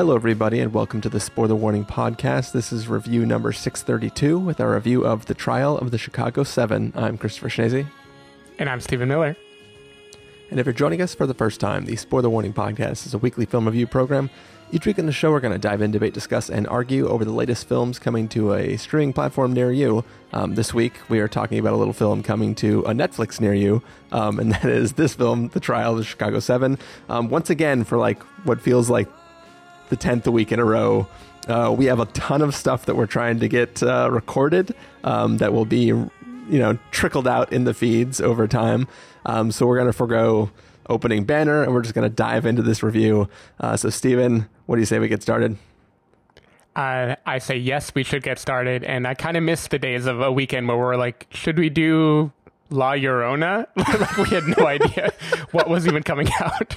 Hello, everybody, and welcome to the Spoiler Warning podcast. This is review number 632 with our review of The Trial of the Chicago Seven. I'm Christopher Schnese. And I'm Stephen Miller. And if you're joining us for the first time, the Spoiler Warning podcast is a weekly film review program. Each week in the show, we're going to dive in, debate, discuss, and argue over the latest films coming to a streaming platform near you. Um, this week, we are talking about a little film coming to a Netflix near you, um, and that is this film, The Trial of the Chicago Seven. Um, once again, for like what feels like the 10th week in a row. Uh, we have a ton of stuff that we're trying to get uh, recorded um, that will be, you know, trickled out in the feeds over time. Um, so we're going to forego opening banner and we're just going to dive into this review. Uh, so, Stephen, what do you say we get started? Uh, I say yes, we should get started. And I kind of miss the days of a weekend where we're like, should we do La Llorona? like we had no idea what was even coming out.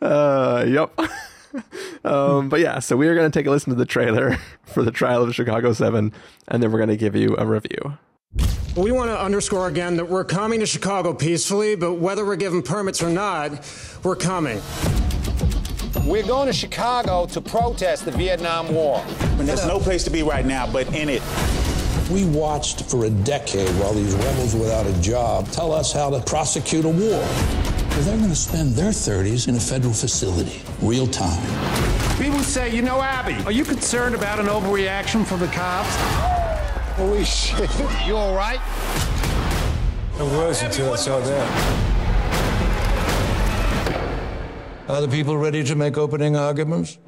Uh, yep. um, but yeah, so we are going to take a listen to the trailer for the trial of Chicago 7, and then we're going to give you a review. We want to underscore again that we're coming to Chicago peacefully, but whether we're given permits or not, we're coming. We're going to Chicago to protest the Vietnam War. And there's no place to be right now but in it. We watched for a decade while these rebels without a job tell us how to prosecute a war. Well, they're going to spend their 30s in a federal facility, real time. People say, you know, Abbie, are you concerned about an overreaction from the cops? Holy shit. You all right? I was until I saw that. Are the people ready to make opening arguments?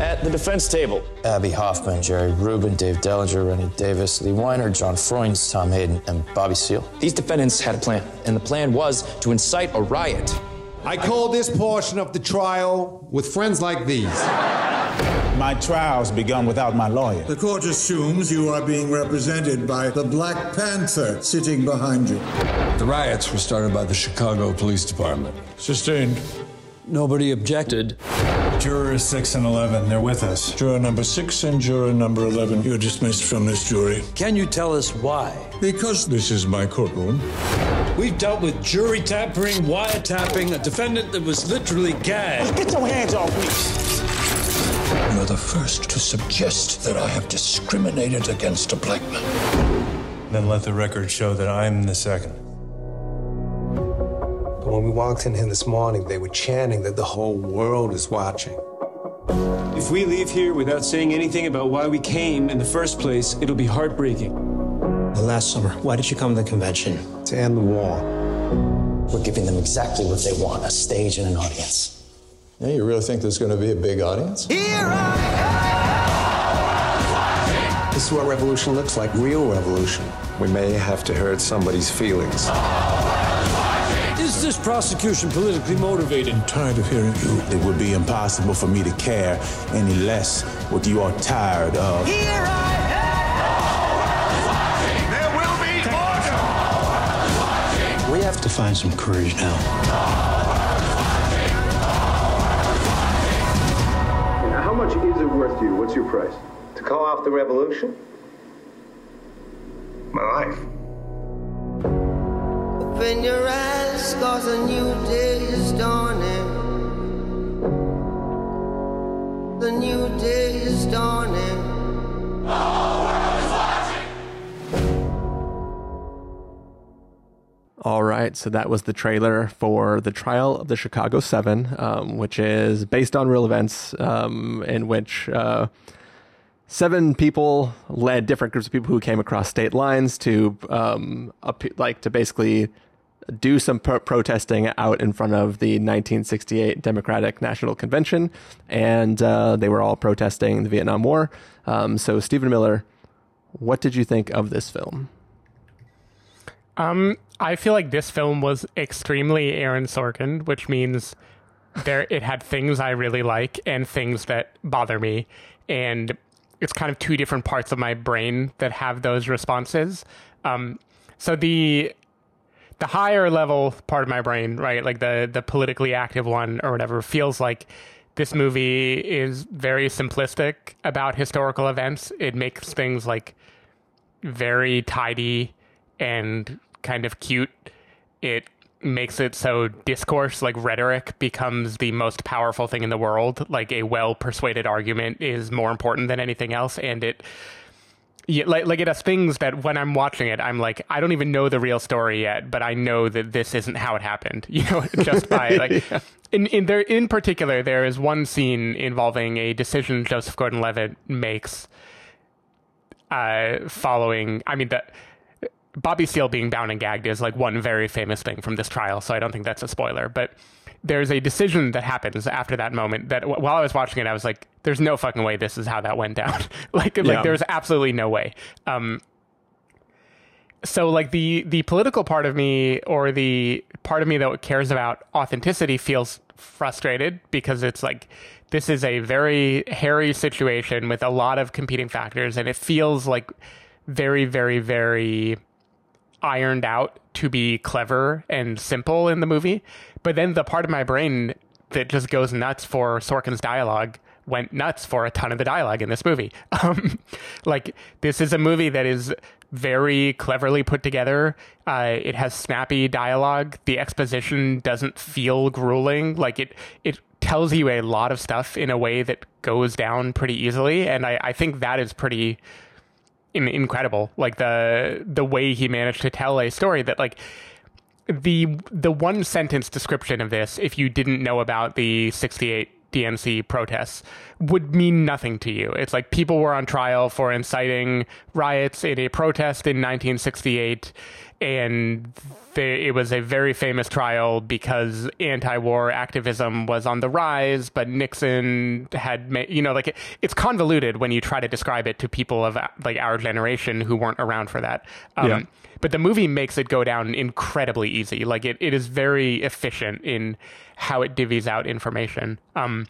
At the defense table, Abbie Hoffman, Jerry Rubin, Dave Dellinger, Rennie Davis, Lee Weiner, John Froines, Tom Hayden, and Bobby Seale. These defendants had a plan, and the plan was to incite a riot. I call this portion of the trial with friends like these. My trial's begun without my lawyer. The court assumes you are being represented by the Black Panther sitting behind you. The riots were started by the Chicago Police Department. Sustained. Nobody objected. Jurors 6 and 11, they're with us. Juror number 6 and juror number 11, you're dismissed from this jury. Can you tell us why? Because this is my courtroom. We've dealt with jury tampering, wiretapping, a defendant that was literally gagged. Get your hands off me. You're the first to suggest that I have discriminated against a black man. Then let the record show that I'm the second. But when we walked in here this morning, they were chanting that the whole world is watching. If we leave here without saying anything about why we came in the first place, it'll be heartbreaking. Last summer, why did you come to the convention? To end the war. We're giving them exactly what they want a stage and an audience. Yeah, you really think there's going to be a big audience? Here. This is what revolution looks like real revolution. We may have to hurt somebody's feelings. Is this prosecution politically motivated? I'm tired of hearing you. It would be impossible for me to care any less what you are tired of. Here I am! There will be order! We have to find some courage now. How much is it worth to you? What's your price? To call off the revolution? My life. Open your eyes, cause a new day is dawning. The new day is dawning. All right, so that was the trailer for the trial of the Chicago Seven, um, which is based on real events, um, in which uh, seven people led different groups of people who came across state lines to um, like to basically do some pro- protesting out in front of the 1968 Democratic National Convention, and uh, they were all protesting the Vietnam War. Um, so, Stephen Miller, what did you think of this film? Um, I feel like this film was extremely Aaron Sorkin, which means there it had things I really like and things that bother me, and it's kind of two different parts of my brain that have those responses. Um, so the the higher level part of my brain, right, like the the politically active one or whatever, feels like this movie is very simplistic about historical events. It makes things like very tidy and kind of cute. It makes it so discourse like rhetoric becomes the most powerful thing in the world like a well persuaded argument is more important than anything else and it yeah, like like it has things that when I'm watching it, I'm like, I don't even know the real story yet, but I know that this isn't how it happened. You know, just by like, yeah. in in there in particular, there is one scene involving a decision Joseph Gordon-Levitt makes, uh, following. I mean, the Bobby Seale being bound and gagged is like one very famous thing from this trial, so I don't think that's a spoiler, but there's a decision that happens after that moment that while I was watching it, I was like, there's no fucking way this is how that went down. like, yeah. like there's absolutely no way. Um, so like the the political part of me or the part of me that cares about authenticity feels frustrated because it's like this is a very hairy situation with a lot of competing factors and it feels like very very very ironed out to be clever and simple in the movie but then the part of my brain that just goes nuts for Sorkin's dialogue went nuts for a ton of the dialogue in this movie. Um, like this is a movie that is very cleverly put together. Uh, it has snappy dialogue. The exposition doesn't feel grueling. Like it, it tells you a lot of stuff in a way that goes down pretty easily, and I, I think that is pretty incredible. Like the the way he managed to tell a story that like the the one sentence description of this, if you didn't know about the 68 DNC protests, would mean nothing to you. It's like people were on trial for inciting riots in a protest in 1968, and they, it was a very famous trial because anti-war activism was on the rise. But Nixon had, ma- you know, like it, it's convoluted when you try to describe it to people of like our generation who weren't around for that. Um, yeah but the movie makes it go down incredibly easy. Like it, it is very efficient in how it divvies out information. Um,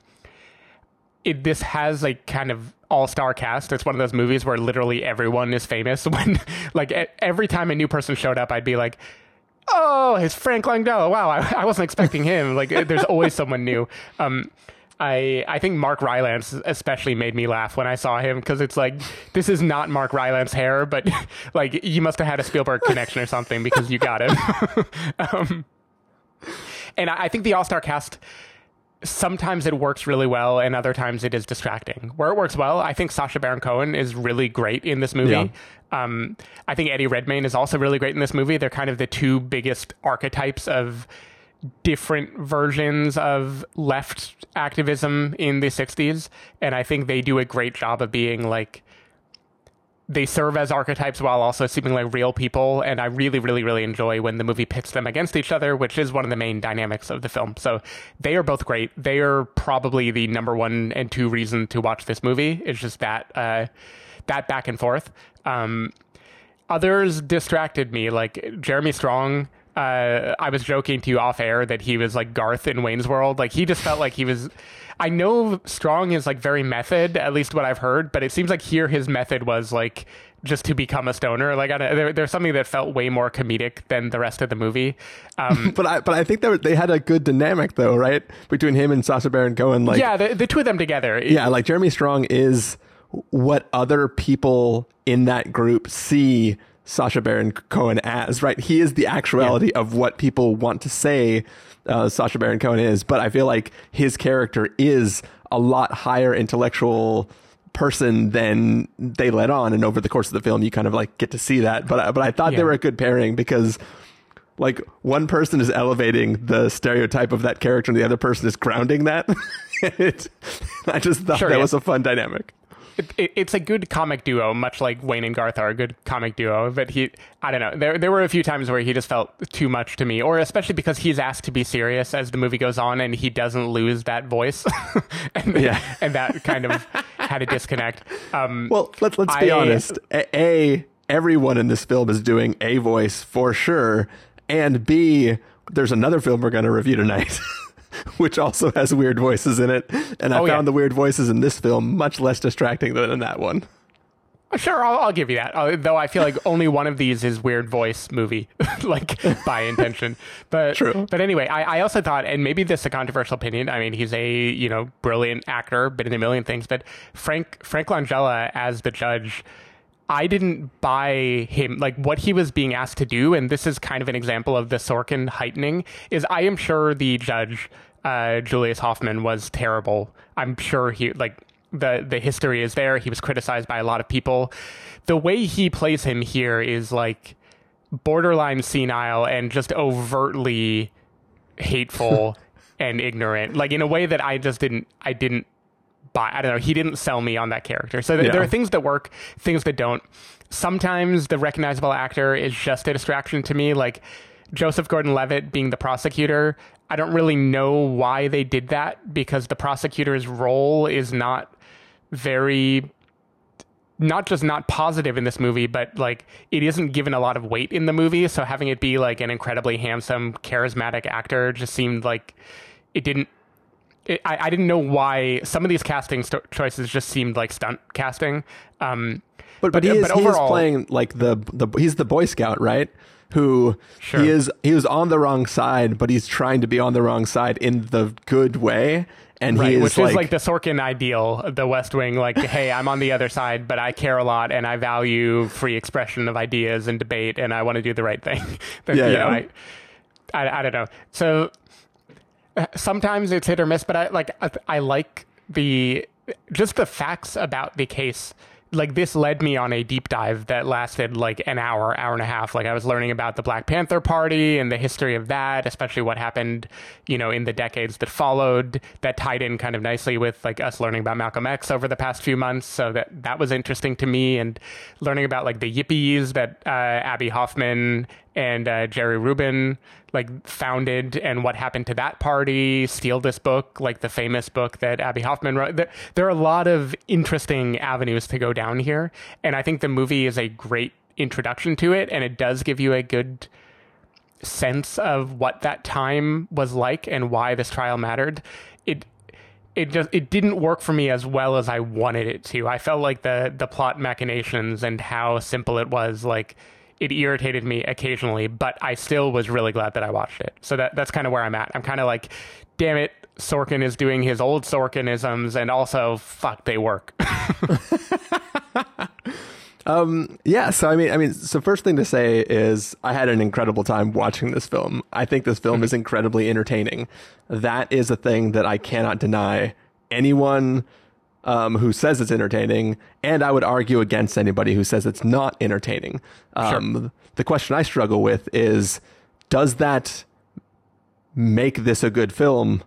it, this has like kind of all-star cast. It's one of those movies where literally everyone is famous. When like every time a new person showed up, I'd be like, "Oh, it's Frank Langella! Wow, I, I wasn't expecting him." Like, there's always someone new. Um, I I think Mark Rylance especially made me laugh when I saw him because it's like this is not Mark Rylance hair, but like you must have had a Spielberg connection or something because you got him. um, and I, I think the All Star cast sometimes it works really well and other times it is distracting. Where it works well, I think Sacha Baron Cohen is really great in this movie. Yeah. Um, I think Eddie Redmayne is also really great in this movie. They're kind of the two biggest archetypes of different versions of left activism in the 60s and i think they do a great job of being like they serve as archetypes while also seeming like real people and i really really really enjoy when the movie pits them against each other which is one of the main dynamics of the film. So they are both great. They are probably the number one and two reason to watch this movie. It's just that uh, that back and forth. Um, others distracted me like jeremy strong uh, I was joking to you off air that he was like Garth in Wayne's World. Like he just felt like he was. I know Strong is like very method, at least what I've heard, but it seems like here his method was like just to become a stoner. Like I, there, there's something that felt way more comedic than the rest of the movie. Um, but I but I think they had a good dynamic though, right, between him and Sacha Baron Cohen. Like yeah, the, the two of them together. Yeah, like Jeremy Strong is what other people in that group see Sacha Baron Cohen as, right? He is the actuality yeah. of what people want to say uh, Sacha Baron Cohen is, but I feel like his character is a lot higher intellectual person than they let on, and over the course of the film, you kind of like get to see that. But but I thought yeah. they were a good pairing because like one person is elevating the stereotype of that character, and the other person is grounding that. it, I just thought sure, that yeah. was a fun dynamic it, it, it's a good comic duo, much like Wayne and Garth are a good comic duo. But he, I don't know, there there were a few times where he just felt too much to me, or especially because he's asked to be serious as the movie goes on, and he doesn't lose that voice, and, yeah. and that kind of had a disconnect. Um, well, let's let's be I, honest. A, a, everyone in this film is doing a voice for sure, and B, there's another film we're going to review tonight. which also has weird voices in it. And I oh, found yeah. the weird voices in this film much less distracting than in that one. Sure, I'll, I'll, give you that. Uh, though I feel like only one of these is weird voice movie, like by intention. But True. But anyway, I, I, also thought, and maybe this is a controversial opinion. I mean, he's a you know brilliant actor, been in a million things. But Frank Frank Langella as the judge I didn't buy him like what he was being asked to do, and this is kind of an example of the Sorkin heightening. Is I am sure the judge uh, Julius Hoffman was terrible. I'm sure he like the the history is there. He was criticized by a lot of people. The way he plays him here is like borderline senile and just overtly hateful and ignorant, like in a way that I just didn't I didn't buy. I don't know. He didn't sell me on that character. So th- Yeah. there are things that work, things that don't. Sometimes the recognizable actor is just a distraction to me, like Joseph Gordon-Levitt being the prosecutor. I don't really know why they did that because the prosecutor's role is not very not just not positive in this movie, but like it isn't given a lot of weight in the movie. So having it be like an incredibly handsome, charismatic actor just seemed like it didn't. It, I, I didn't know why some of these casting choices just seemed like stunt casting. Um, But but, he, is, but he is overall, playing like the the he's the Boy Scout, right? Who Sure. he is he was on the wrong side, but he's trying to be on the wrong side in the good way. And right, he is which like, is like the Sorkin ideal, the West Wing. Like, hey, I'm on the other side, but I care a lot and I value free expression of ideas and debate, and I want to do the right thing. But, Yeah, you yeah. know, I, I, I don't know. So uh, sometimes it's hit or miss, but I like I, I like the just the facts about the case. Like this led me on a deep dive that lasted like an hour, hour and a half. Like I was learning about the Black Panther Party and the history of that, especially what happened, you know, in the decades that followed. That tied in kind of nicely with like us learning about Malcolm X over the past few months. So that that was interesting to me, and learning about like the yippies that uh, Abbie Hoffman and uh, Jerry Rubin like founded and what happened to that party. Steal this book, like the famous book that Abbie Hoffman wrote. There, there are a lot of interesting avenues to go down here, and I think the movie is a great introduction to it, and it does give you a good sense of what that time was like and why this trial mattered. It it just it didn't work for me as well as I wanted it to. I felt like the the plot machinations and how simple it was like it irritated me occasionally, but I still was really glad that I watched it. So that that's kind of where I'm at. I'm kind of like, damn it, Sorkin is doing his old Sorkinisms, and also fuck, they work. Um, yeah, so I mean, I mean, so first thing to say is I had an incredible time watching this film. I think this film is incredibly entertaining. That is a thing that I cannot deny. Anyone um, who says it's entertaining, and I would argue against anybody who says it's not entertaining. Um, The question I struggle with is, does that make this a good film?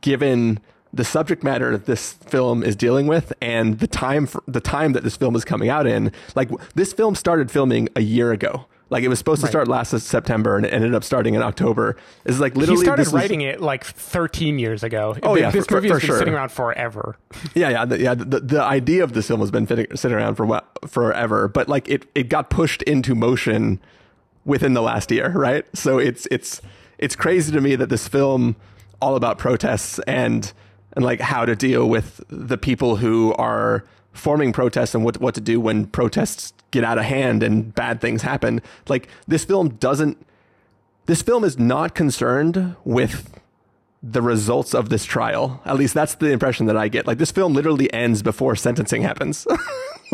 given the subject matter that this film is dealing with and the time for, the time that this film is coming out in like this film started filming a year ago like it was supposed to Right. start last September and it ended up starting in October it's like literally he started this was- writing it like 13 years ago. Oh, Th- yeah, this for- movie for has been sure. sitting around forever. yeah, yeah, the, yeah. The, the idea of this film has been fitting, sitting around for forever, but like it, it got pushed into motion within the last year, right? So it's it's it's crazy to me that this film, all about protests and and like how to deal with the people who are forming protests and what what to do when protests get out of hand and bad things happen. Like this film doesn't. This film is not concerned with the results of this trial. At least that's the impression that I get. Like this film literally ends before sentencing happens.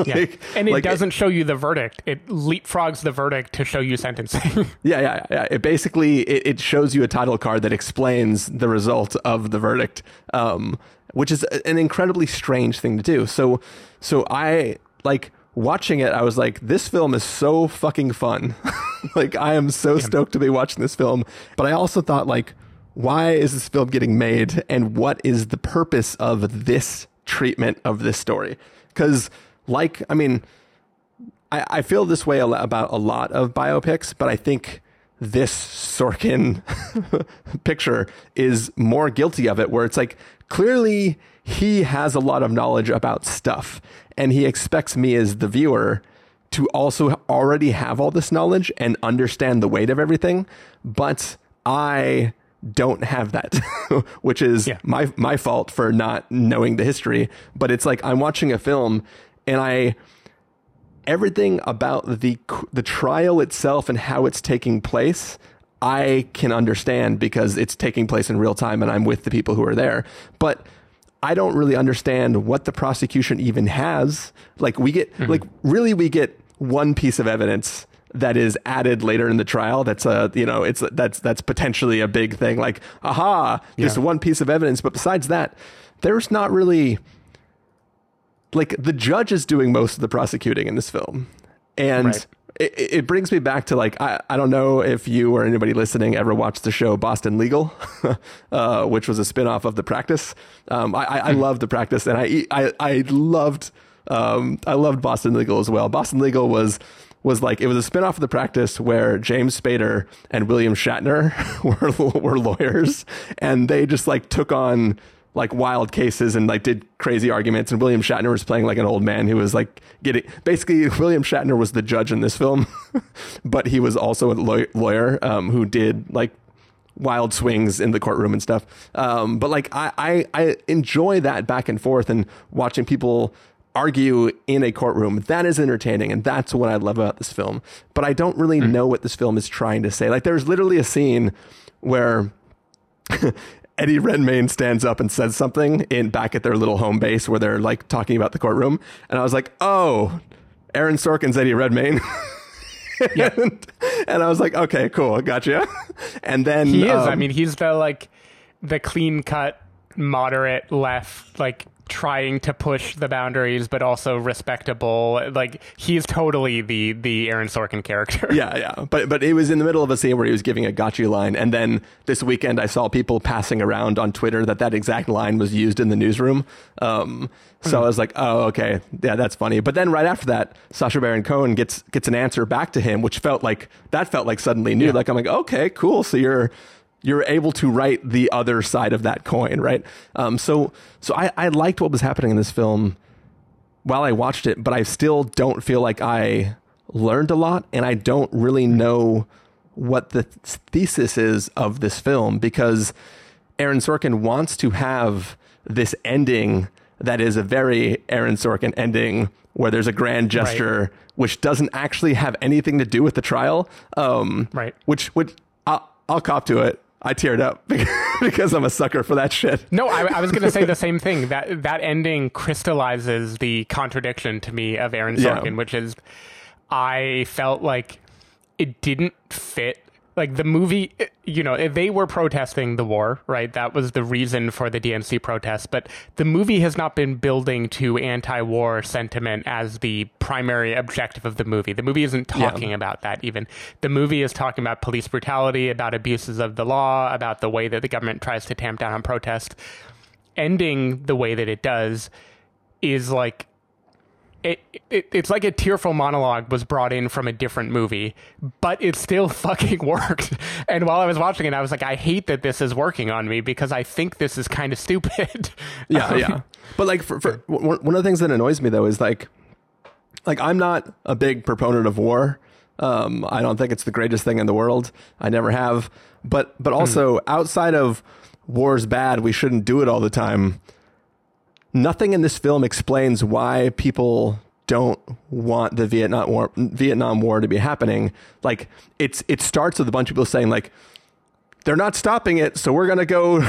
Yeah. And it like, doesn't show you the verdict. It leapfrogs the verdict to show you sentencing. Yeah, yeah, yeah. It basically it, it shows you a title card that explains the result of the verdict, um, which is an incredibly strange thing to do. So, so I like watching it. I was like, this film is so fucking fun. like, I am so stoked to be watching this film. But I also thought, like, why is this film getting made, and what is the purpose of this treatment of this story? Because, like, I mean. I, I feel this way about a lot of biopics, but I think this Sorkin picture is more guilty of it, where it's like clearly he has a lot of knowledge about stuff, and he expects me as the viewer to also already have all this knowledge and understand the weight of everything, but I don't have that, which is my my fault for not knowing the history. But it's like I'm watching a film and I everything about the the trial itself and how it's taking place I can understand because it's taking place in real time and I'm with the people who are there. But I don't really understand what the prosecution even has. Like we get mm-hmm. like really we get one piece of evidence that is added later in the trial that's a you know it's that's that's potentially a big thing like aha just yeah. one piece of evidence but besides that there's not really like the judge is doing most of the prosecuting in this film and right. it, it, brings me back to like I, I don't know if you or anybody listening ever watched the show boston legal uh, which was a spin-off of the practice um, I, I, I hmm. love the practice and I, I, I loved um, I loved Boston Legal as well. Boston Legal was was like it was a spinoff of the practice where James Spader and William Shatner were were lawyers and they just like took on like wild cases and like did crazy arguments and William Shatner was playing like an old man who was like getting basically William Shatner was the judge in this film but he was also a lawyer um, who did like wild swings in the courtroom and stuff um, but like I, I I enjoy that back and forth and watching people argue in a courtroom. That is entertaining, and that's what I love about this film. But I don't really mm. know what this film is trying to say. Like, there's literally a scene where Eddie Redmayne stands up and says something in back at their little home base where they're like talking about the courtroom, and I was like, oh, Aaron Sorkin's Eddie Redmayne. and, and, I was like, okay, cool, gotcha. And then he is. Um, I mean, he's the like the clean cut moderate left like trying to push the boundaries but also respectable. Like he's totally the the aaron sorkin character. Yeah yeah. But but it was in the middle of a scene where he was giving a gotcha line and then this weekend i saw people passing around on twitter that that exact line was used in the newsroom. Um, so mm. i was like oh okay. Yeah that's funny. But then right after that sacha baron cohen gets gets an answer back to him which felt like that felt like suddenly new. Yeah. like i'm like okay cool. So you're you're able to write the other side of that coin, right? Um, so so I, I liked what was happening in this film while I watched it, but I still don't feel like I learned a lot, and I don't really know what the thesis is of this film because Aaron Sorkin wants to have this ending that is a very Aaron Sorkin ending where there's a grand gesture right. which doesn't actually have anything to do with the trial. Um, right. Which would I'll, I'll cop to it. I teared up because I'm a sucker for that shit. No, I, I was going to say the same thing. That that ending crystallizes the contradiction to me of Aaron Sorkin, yeah. which is I felt like it didn't fit like the movie you know they were protesting the war right? That was the reason for the dnc protests. But the movie has not been building to anti-war sentiment as the primary objective of the movie. The movie isn't talking yeah. about that even. The movie is talking about police brutality about abuses of the law about the way that the government tries to tamp down on protest. Ending the way that it does is like it, it, it's like a tearful monologue was brought in from a different movie, but it still fucking worked. And while I was watching it, I was like, I hate that this is working on me because I think this is kind of stupid. yeah, um, yeah. But like, for, for one of the things that annoys me though is like, like I'm not a big proponent of war. Um, I don't think it's the greatest thing in the world. I never have. But but hmm. also outside of war's bad, we shouldn't do it all the time nothing in this film explains why people don't want the Vietnam War, Vietnam War to be happening. Like it's it starts with a bunch of people saying like they're not stopping it, so we're gonna go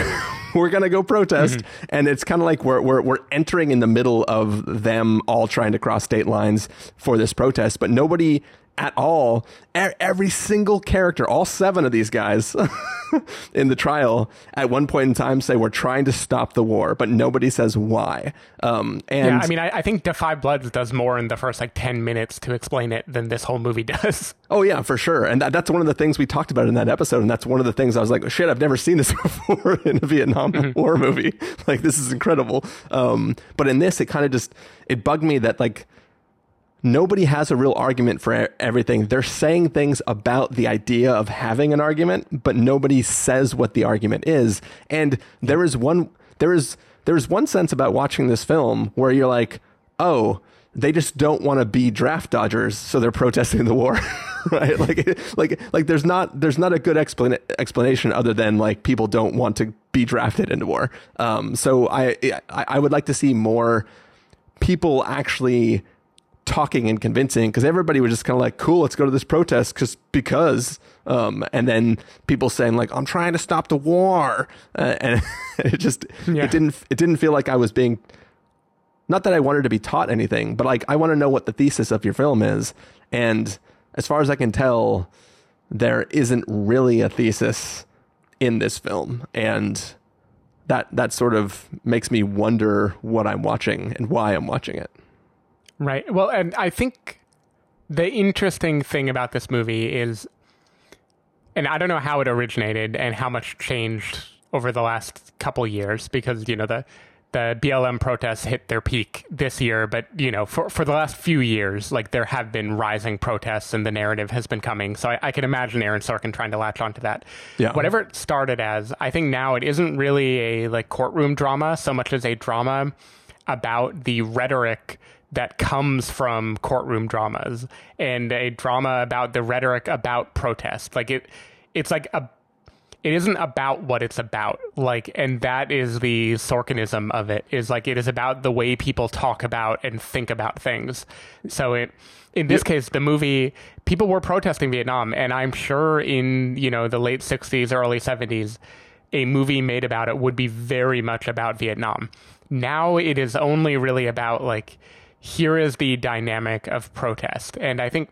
we're gonna go protest. Mm-hmm. And it's kind of like we're we're we're entering in the middle of them all trying to cross state lines for this protest, but nobody at all. Every single character, all seven of these guys in the trial, at one point in time say we're trying to stop the war, but nobody says why. Um, and yeah, I mean, I, I, think 5 Bloods does more in the first like ten minutes to explain it than this whole movie does. Oh yeah, for sure. And that, that's one of the things we talked about in that episode, and that's one of the things I was like, shit, I've never seen this before in a Vietnam mm-hmm. War movie. Like this is incredible. Um, but in this, it kind of just it bugged me that like nobody has a real argument for everything. They're saying things about the idea of having an argument, but nobody says what the argument is. And there is one there is there is one sense about watching this film where you're like, "Oh, they just don't want to be draft dodgers, so they're protesting the war." right? Like like like there's not there's not a good explana- explanation other than like people don't want to be drafted into war. Um, so I I, I would like to see more people actually talking and convincing because everybody was just kind of like, "Cool, let's go to this protest," because because. Um, and then people saying like, "I'm trying to stop the war," uh, and it just Yeah. it didn't it didn't feel like I was being not that I wanted to be taught anything, but like I want to know what the thesis of your film is. And as far as I can tell, there isn't really a thesis in this film. And that that sort of makes me wonder what I'm watching and why I'm watching it. Right. Well, and I think the interesting thing about this movie is, and I don't know how it originated and how much changed over the last couple years because you know the the BLM protests hit their peak this year, but you know for for the last few years, like there have been rising protests and the narrative has been coming. So I, I can imagine Aaron Sorkin trying to latch onto that. Yeah. Whatever it started as, I think now it isn't really a like courtroom drama so much as a drama about the rhetoric that comes from courtroom dramas and a drama about the rhetoric about protest. Like it, it's like a, it isn't about what it's about. Like, and that is the Sorkinism of it is like, it is about the way people talk about and think about things. So it, in this case, the movie, people were protesting Vietnam and I'm sure in, you know, the late sixties, early seventies, a movie made about it would be very much about Vietnam. Now it is only really about like, here is the dynamic of protest. And I think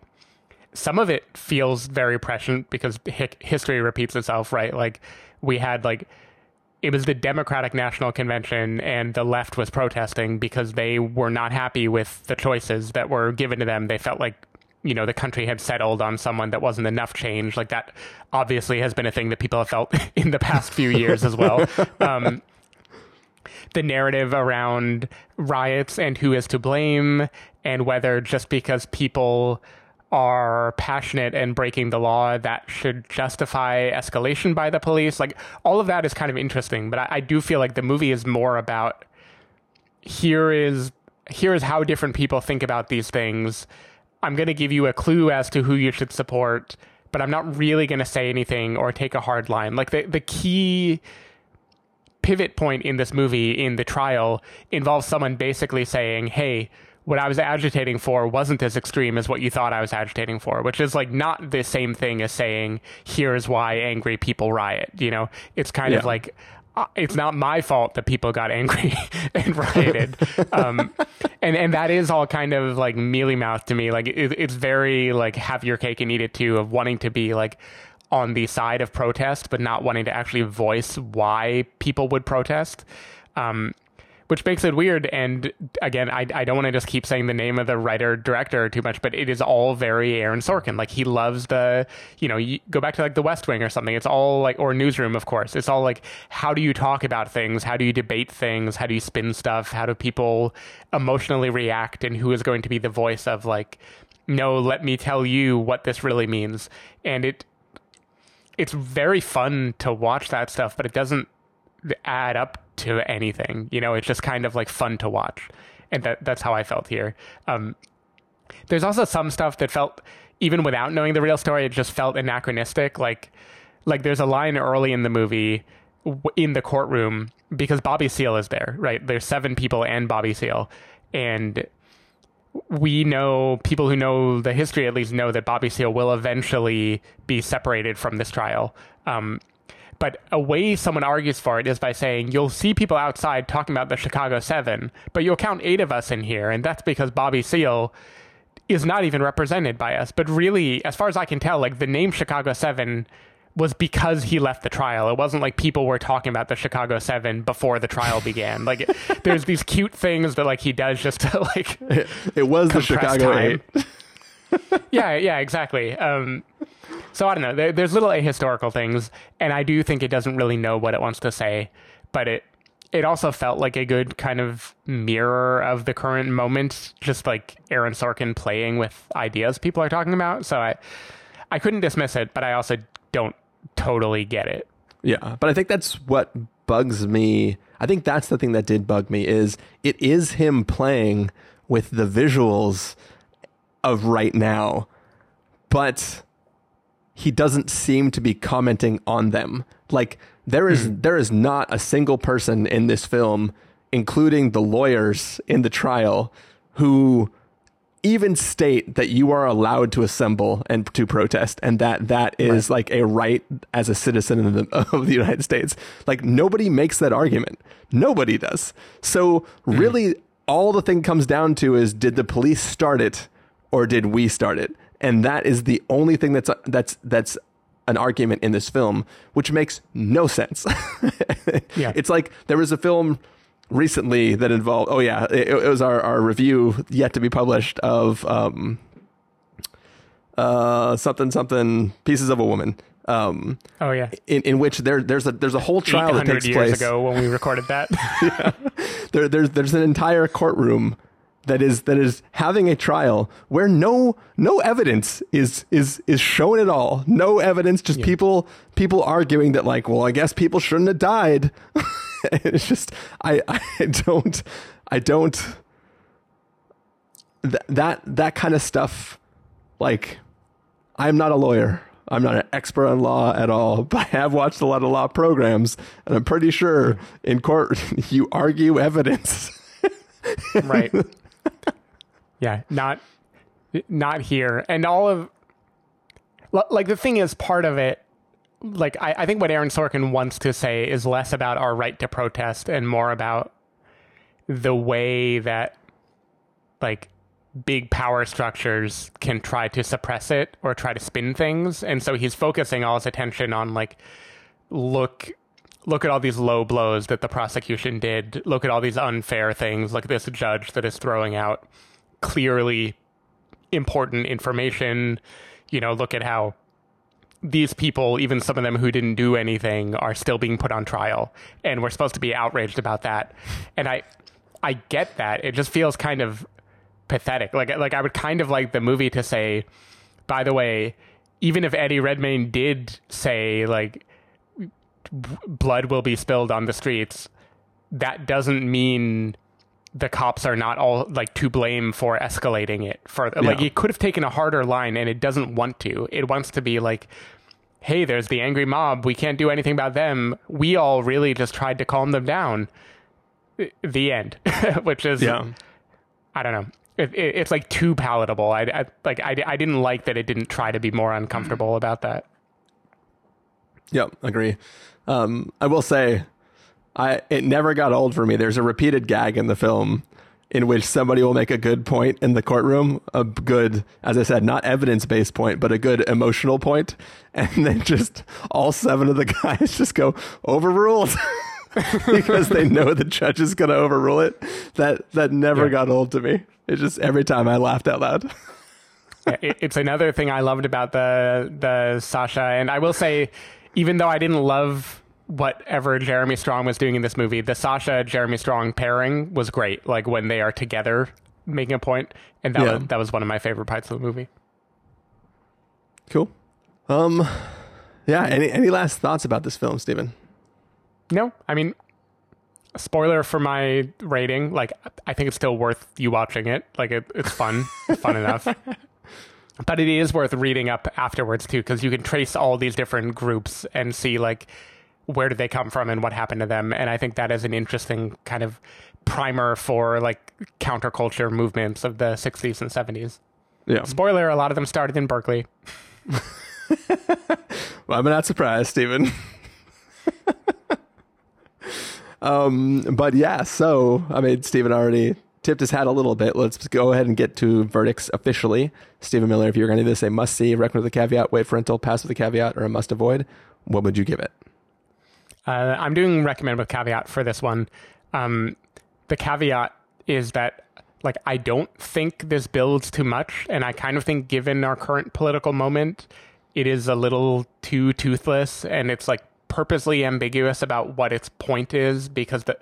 some of it feels very prescient because hi- history repeats itself, right? Like we had like it was the Democratic National Convention and the left was protesting because they were not happy with the choices that were given to them. They felt like you know the country had settled on someone that wasn't enough change. Like that obviously has been a thing that people have felt in the past few years as well. Um, the narrative around riots and who is to blame and whether just because people are passionate and breaking the law that should justify escalation by the police. Like all of that is kind of interesting but I, I do feel like the movie is more about here is here is how different people think about these things. I'm going to give you a clue as to who you should support but i'm not really going to say anything or take a hard line. Like the the key pivot point in this movie in the trial involves someone basically saying, "Hey, what I was agitating for wasn't as extreme as what you thought I was agitating for," which is like not the same thing as saying, "Here's why angry people riot." You know, it's kind of like uh, it's not my fault that people got angry and rioted. um, and and that is all kind of like mealy mouth to me. Like it, it's very like have your cake and eat it too of wanting to be like on the side of protest, but not wanting to actually voice why people would protest. Um, which makes it weird. And again, I, I don't want to just keep saying the name of the writer director too much, but it is all very Aaron Sorkin. Like he loves the, you know, you go back to like the West Wing or something. It's all like, or Newsroom, of course. It's all like, how do you talk about things? How do you debate things? How do you spin stuff? How do people emotionally react? And who is going to be the voice of like, no, let me tell you what this really means. And it, it's very fun to watch that stuff, but it doesn't add up to anything. You know, it's just kind of like fun to watch, and that that's how I felt here. Um, there's also some stuff that felt even without knowing the real story, it just felt anachronistic. Like like there's a line early in the movie in the courtroom because Bobby Seale is there, right? There's seven people and Bobby Seale, and we know people who know the history at least know that Bobby Seale will eventually be separated from this trial. Um, but a way someone argues for it is by saying you'll see people outside talking about the Chicago Seven, but you'll count eight of us in here, and that's because Bobby Seale is not even represented by us. But really, as far as I can tell, like the name Chicago Seven was because he left the trial. It wasn't like people were talking about the Chicago Seven before the trial began. Like it, there's these cute things that like he does just to like It was the Chicago time. Eight. yeah, yeah, exactly. Um, so I don't know. There, there's little ahistorical things, and I do think it doesn't really know what it wants to say, but it it also felt like a good kind of mirror of the current moment, just like Aaron Sorkin playing with ideas people are talking about. So I I couldn't dismiss it, but I also don't totally get it. Yeah, but I think that's what bugs me. I think that's the thing that did bug me is it is him playing with the visuals of right now, but he doesn't seem to be commenting on them. Like there is hmm. there is not a single person in this film, including the lawyers in the trial, who even state that you are allowed to assemble and to protest and that that is right. like a right as a citizen of the, of the United States. Like nobody makes that argument. Nobody does. So mm-hmm. really mm. all the thing comes down to is did the police start it or did we start it? And that is the only thing that's that's that's an argument in this film, which makes no sense. yeah. It's like there was a film recently that involved. Oh yeah, it, it was our, our review yet to be published of um, uh, something something pieces of a woman. Um, oh yeah, in, in which there there's a there's a whole trial that takes years place ago when we recorded that. yeah. There there's there's an entire courtroom that is that is having a trial where no no evidence is is is shown at all. No evidence, just yeah. people people arguing that like, well, I guess people shouldn't have died. it's just I I don't I don't th- that that kind of stuff like I'm not a lawyer. I'm not an expert on law at all, but I have watched a lot of law programs and I'm pretty sure in court you argue evidence. right. yeah, not not here. And all of like the thing is part of it like I, I think what Aaron Sorkin wants to say is less about our right to protest and more about the way that like big power structures can try to suppress it or try to spin things. And so he's focusing all his attention on like look look at all these low blows that the prosecution did. Look at all these unfair things. Like this judge that is throwing out clearly important information. You know look at how these people, even some of them who didn't do anything, are still being put on trial, and we're supposed to be outraged about that. And I, I get that. It just feels kind of pathetic. Like, like I would kind of like the movie to say, by the way, even if Eddie Redmayne did say like blood will be spilled on the streets, that doesn't mean the cops are not all like to blame for escalating it further. Yeah. Like it could have taken a harder line and it doesn't want to. It wants to be like, hey, there's the angry mob. We can't do anything about them. We all really just tried to calm them down. The end, which is, yeah. I don't know. It, it, it's like too palatable. I, I like I, I didn't like that it didn't try to be more uncomfortable about that. Yep, agree. Um, I will say I it never got old for me. There's a repeated gag in the film in which somebody will make a good point in the courtroom, a good, as I said, not evidence based point, but a good emotional point, and then just all seven of the guys just go overruled. because they know the judge is going to overrule it. That that never yeah. got old to me. It just every time I laughed out loud. it's another thing I loved about the the Sacha, and I will say, even though I didn't love whatever Jeremy Strong was doing in this movie, the Sacha Jeremy Strong pairing was great. Like when they are together making a point, and that yeah. was, that was one of my favorite parts of the movie. Cool. Um, yeah. Any any last thoughts about this film, Stephen? No, I mean, spoiler for my rating. Like, I think it's still worth you watching it. Like, it, it's fun, fun enough. But it is worth reading up afterwards too, because you can trace all these different groups and see like where did they come from and what happened to them. And I think that is an interesting kind of primer for like counterculture movements of the 60s and 70s. Yeah. Spoiler, a lot of them started in Berkeley. well, I'm not surprised, Stephen. um, but yeah, so I mean, Stephen already tipped his hat a little bit. Let's go ahead and get to verdicts officially. Stephen Miller, if you're going to do this a must see, recommend with a caveat, wait for rental, pass with a caveat, or a must avoid, what would you give it? Uh, I'm doing recommend with caveat for this one. Um, the caveat is that like I don't think this builds too much, and I kind of think given our current political moment, it is a little too toothless, and it's like purposely ambiguous about what its point is because the.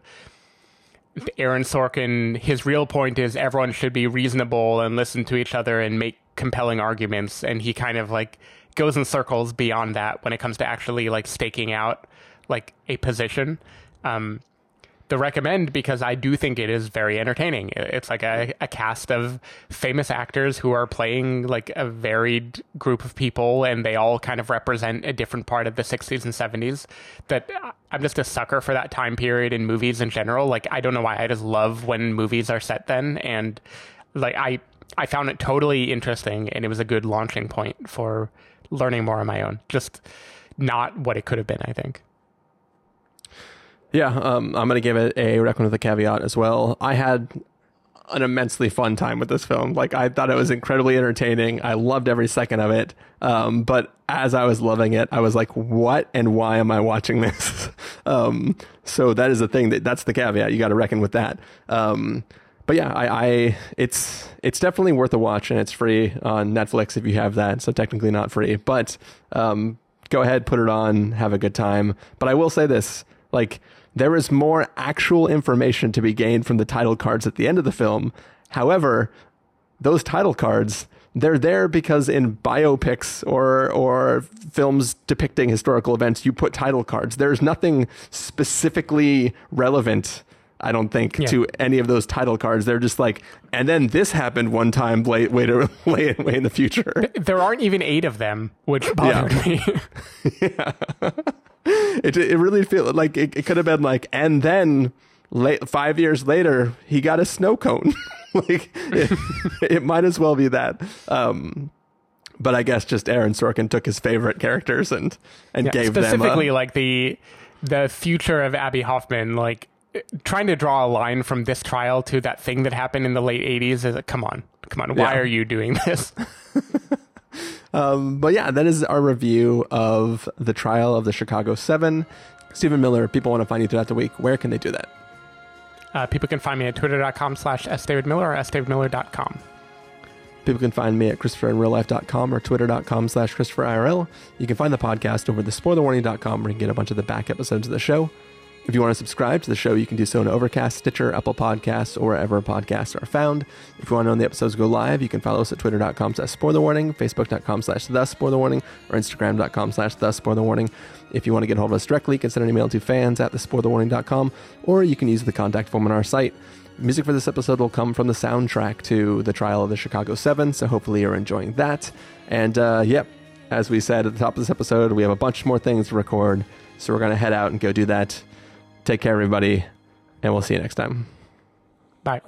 Aaron Sorkin, his real point is everyone should be reasonable and listen to each other and make compelling arguments. And he kind of like goes in circles beyond that when it comes to actually like staking out like a position. Um, the recommend because I do think it is very entertaining. It's like a, a cast of famous actors who are playing like a varied group of people, and they all kind of represent a different part of the 60s and 70s. That I'm just a sucker for that time period in movies in general. Like, I don't know why I just love when movies are set then. And like, I I found it totally interesting, and it was a good launching point for learning more on my own. Just not what it could have been, I think. Yeah, um, I'm going to give it a recommend with a caveat as well. I had an immensely fun time with this film. Like I thought it was incredibly entertaining. I loved every second of it. Um, but as I was loving it, I was like, "What and why am I watching this?" um, so that is the thing that that's the caveat. You got to reckon with that. Um, but yeah, I, I, it's it's definitely worth a watch, and it's free on Netflix if you have that. So technically not free, but um, go ahead, put it on, have a good time. But I will say this, like there is more actual information to be gained from the title cards at the end of the film. However, those title cards they're there because in biopics or or films depicting historical events you put title cards there's nothing specifically relevant I don't think yeah. to any of those title cards. They're just like, and then this happened one time way way, to, way, way in the future. There aren't even eight of them, which bothered yeah. me. yeah. It it really feels like it, it could have been like, and then late, five years later, he got a snow cone. like it, it, might as well be that. Um, but I guess just Aaron Sorkin took his favorite characters and and yeah, gave specifically them a, like the the future of Abbie Hoffman, like trying to draw a line from this trial to that thing that happened in the late 80s is like, come on, come on, why yeah. are you doing this? um, but yeah, that is our review of the trial of the Chicago Seven. Stephen Miller, people want to find you throughout the week. Where can they do that? Uh, people can find me at twitter.com slash sdavidmiller or sdavidmiller.com. People can find me at christopherinreallife.com or twitter.com slash christopherirl. You can find the podcast over at thespoilerwarning.com where you can get a bunch of the back episodes of the show. If you want to subscribe to the show, you can do so on Overcast, Stitcher, Apple Podcasts, or wherever podcasts are found. If you want to know when the episodes go live, you can follow us at twitter.com slash spoilerwarning, facebook.com slash the or instagram.com slash the. If you want to get hold of us directly, you can send an email to fans at thespoilerwarning.com, or you can use the contact form on our site. Music for this episode will come from the soundtrack to the trial of the Chicago Seven, so hopefully you're enjoying that. And uh, yep, as we said at the top of this episode, we have a bunch more things to record, so we're going to head out and go do that. Take care, everybody, and we'll see you next time. Bye.